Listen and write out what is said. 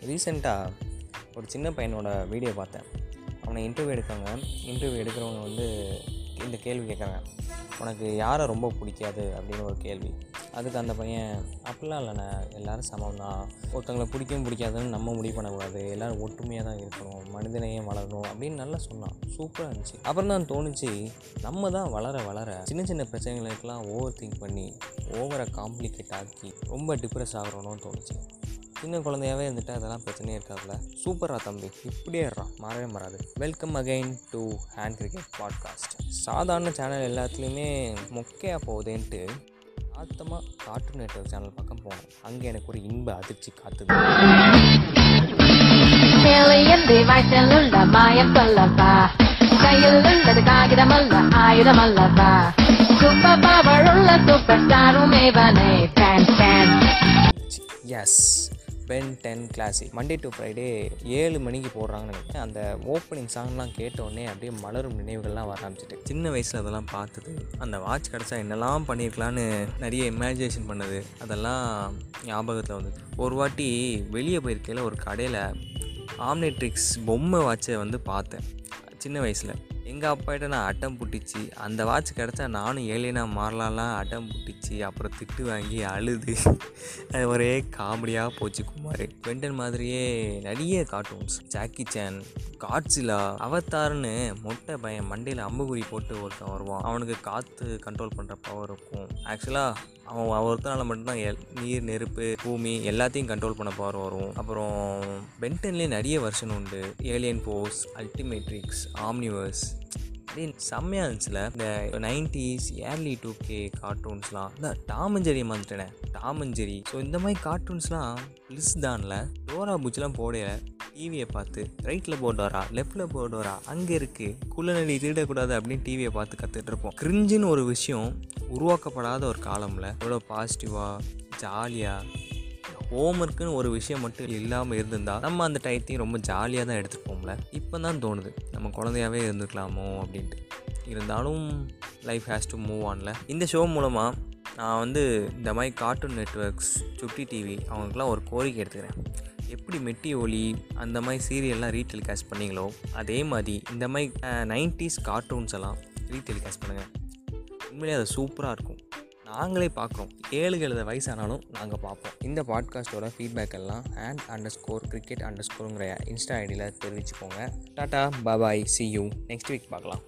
ரீசெண்டாக ஒரு சின்ன பையனோட வீடியோ பார்த்தேன். அவனை இன்டர்வியூ எடுக்காங்க. இன்டர்வியூ எடுக்கிறவங்க வந்து இந்த கேள்வி கேட்குறாங்க. உனக்கு யாரை ரொம்ப பிடிக்காது அப்படின்னு ஒரு கேள்வி. அதுக்கு அந்த பையன் அப்படிலாம் இல்லைண்ணே. எல்லோரும் சமம் தான் ஒருத்தங்களை பிடிக்கும் பிடிக்காதுன்னு நம்ம முடிவு பண்ணக்கூடாது. எல்லோரும் ஒற்றுமையாக தான் இருக்கணும். மனிதனையும் வளரணும். அப்படின்னு நல்லா சொன்னான். சூப்பராக இருந்துச்சு. அப்புறம் தான் தோணுச்சு நம்ம தான் வளர வளர சின்ன சின்ன பிரச்சனைகளுக்கெல்லாம் ஓவர் திங்க் பண்ணி ஓவரை காம்ப்ளிகேட் ஆக்கி ரொம்ப டிப்ரெஸ் ஆகிறோன்னு தோணுச்சு. சின்ன குழந்தையாவே இருந்துட்டு அதெல்லாம் பிரச்சனையே இருக்காதுல்ல சூப்பரா தம்பி. இப்படியே மாறவே மாறாது. Welcome again to hand cricket podcast சாதாரண சேனல் எல்லாத்துலேயுமே மொக்கையாக போகுதேன்ட்டு ஆத்தமாக கார்ட்டூன் நெட்வொர்க் சேனல் பக்கம் போனேன் அங்கே எனக்கு ஒரு இன்ப அதிர்ச்சி காத்துது. கையில் உள்ளது காகிதமல்ல ஆயுதமல்லவா சூப்பர் பவர் உள்ள super ஸ்டாரும் yes Ben ten classic Monday to Friday ஏழு மணிக்கு போடுறாங்கன்னு நினைக்கிறேன். அந்த ஓப்பனிங் சாங்லாம் கேட்ட உடனே அப்படியே மலரும் நினைவுகள்லாம் வர ஆரம்பிச்சிட்டு. சின்ன வயசில் அதெல்லாம் பார்த்தது அந்த வாட்ச் கிடச்சா என்னெல்லாம் பண்ணியிருக்கலான்னு நிறைய இமேஜினேஷன் பண்ணது அதெல்லாம் ஞாபகத்தில் வந்தது ஒரு வாட்டி வெளியே போயிருக்கையில் ஒரு கடையில் ஆம்னெட்ரிக்ஸ் பொம்மை வாட்சை வந்து பார்த்தேன். சின்ன வயசில். எங்கள் அப்பாட்ட நான் அட்டம் புட்டிச்சு அந்த வாட்ச் கிடச்சா நானும் ஏலியனா மாறலாம்லாம் அட்டம் புட்டிச்சு அப்புறம் திட்டு வாங்கி அழுது. அது ஒரே காமெடியாக போச்சு குமார். குவெண்டன் மாதிரியே நிறைய கார்ட்டூன்ஸ் ஜாக்கி சேன் காட்ஸிலா அவத்தார்னு மொட்டை பையன் மண்டையில் அம்புகுறி போட்டு ஒருத்தன் வருவான். அவனுக்கு காற்று கண்ட்ரோல் பண்ணுற பவர் இருக்கும். ஆக்சுவலாக அவன் ஒருத்தனால மட்டும்தான் எல் நீர் நெருப்பு பூமி எல்லாத்தையும் கண்ட்ரோல் பண்ண பவர் வரும். அப்புறம் பென்டன்லேயே நிறைய வெர்ஷன் உண்டு. ஏலியன் போஸ் அல்டிமேட்ரிக்ஸ் ஆம்னிவர்ஸ் அப்படின்னு செம்மையாக இருந்துச்சுல இந்த நைன்டிஸ் ஏர்லி டூ கே கார்ட்டூன்ஸ்லாம் இந்த டாமஞ்சேரி வந்துட்டேனே டாமஞ்சேரி ஸோ இந்த மாதிரி கார்ட்டூன்ஸ்லாம் லிஸ் தான்ல. டோரா புச்செலாம் போடையில டிவியை பார்த்து ரைட்டில் போர்டு வரா லெஃப்டில் போர்டு வரா அங்கே இருக்குது குள்ளநெடி திருடக்கூடாது அப்படின்னு டிவியை பார்த்து கற்றுட்டு இருப்போம். கிரிஞ்சுன்னு ஒரு விஷயம் உருவாக்கப்படாத ஒரு காலமில். எவ்வளோ பாசிட்டிவாக ஜாலியாக ஹோம்ஒர்க்குன்னு ஒரு விஷயம் மட்டும் இல்லாமல் இருந்திருந்தா நம்ம அந்த டயத்தையும் ரொம்ப ஜாலியாக தான் எடுத்துருப்போம்ல இப்போ தான் தோணுது நம்ம குழந்தையாவே இருந்துக்கலாமோ அப்படின்ட்டு. இருந்தாலும் life has to move on இந்த ஷோ மூலமாக நான் வந்து இந்த மாதிரி கார்ட்டூன் நெட்ஒர்க்ஸ் சுட்டி டிவி அவங்களுக்குலாம் ஒரு கோரிக்கை எடுத்துக்கிறேன். எப்படி மெட்டி ஒலி அந்த மாதிரி சீரியல்லாம் ரீடெலிகாஸ்ட் பண்ணீங்களோ அதே மாதிரி இந்த மாதிரி நைன்டிஸ் கார்ட்டூன்ஸ் எல்லாம் ரீடெலிகாஸ்ட் பண்ணுங்கள் உண்மையிலே அது சூப்பராக இருக்கும். நாங்களே பார்க்குறோம் ஏழு எழுத வயசானாலும் நாங்கள் பார்ப்போம் இந்த பாட்காஸ்ட்டோட ஃபீட்பேக் எல்லாம் hand under score cricket under ஸ்கோருங்கிற இன்ஸ்டா ஐடியில் தெரிவிச்சுக்கோங்க. Tata bye bye see you next week பார்க்கலாம்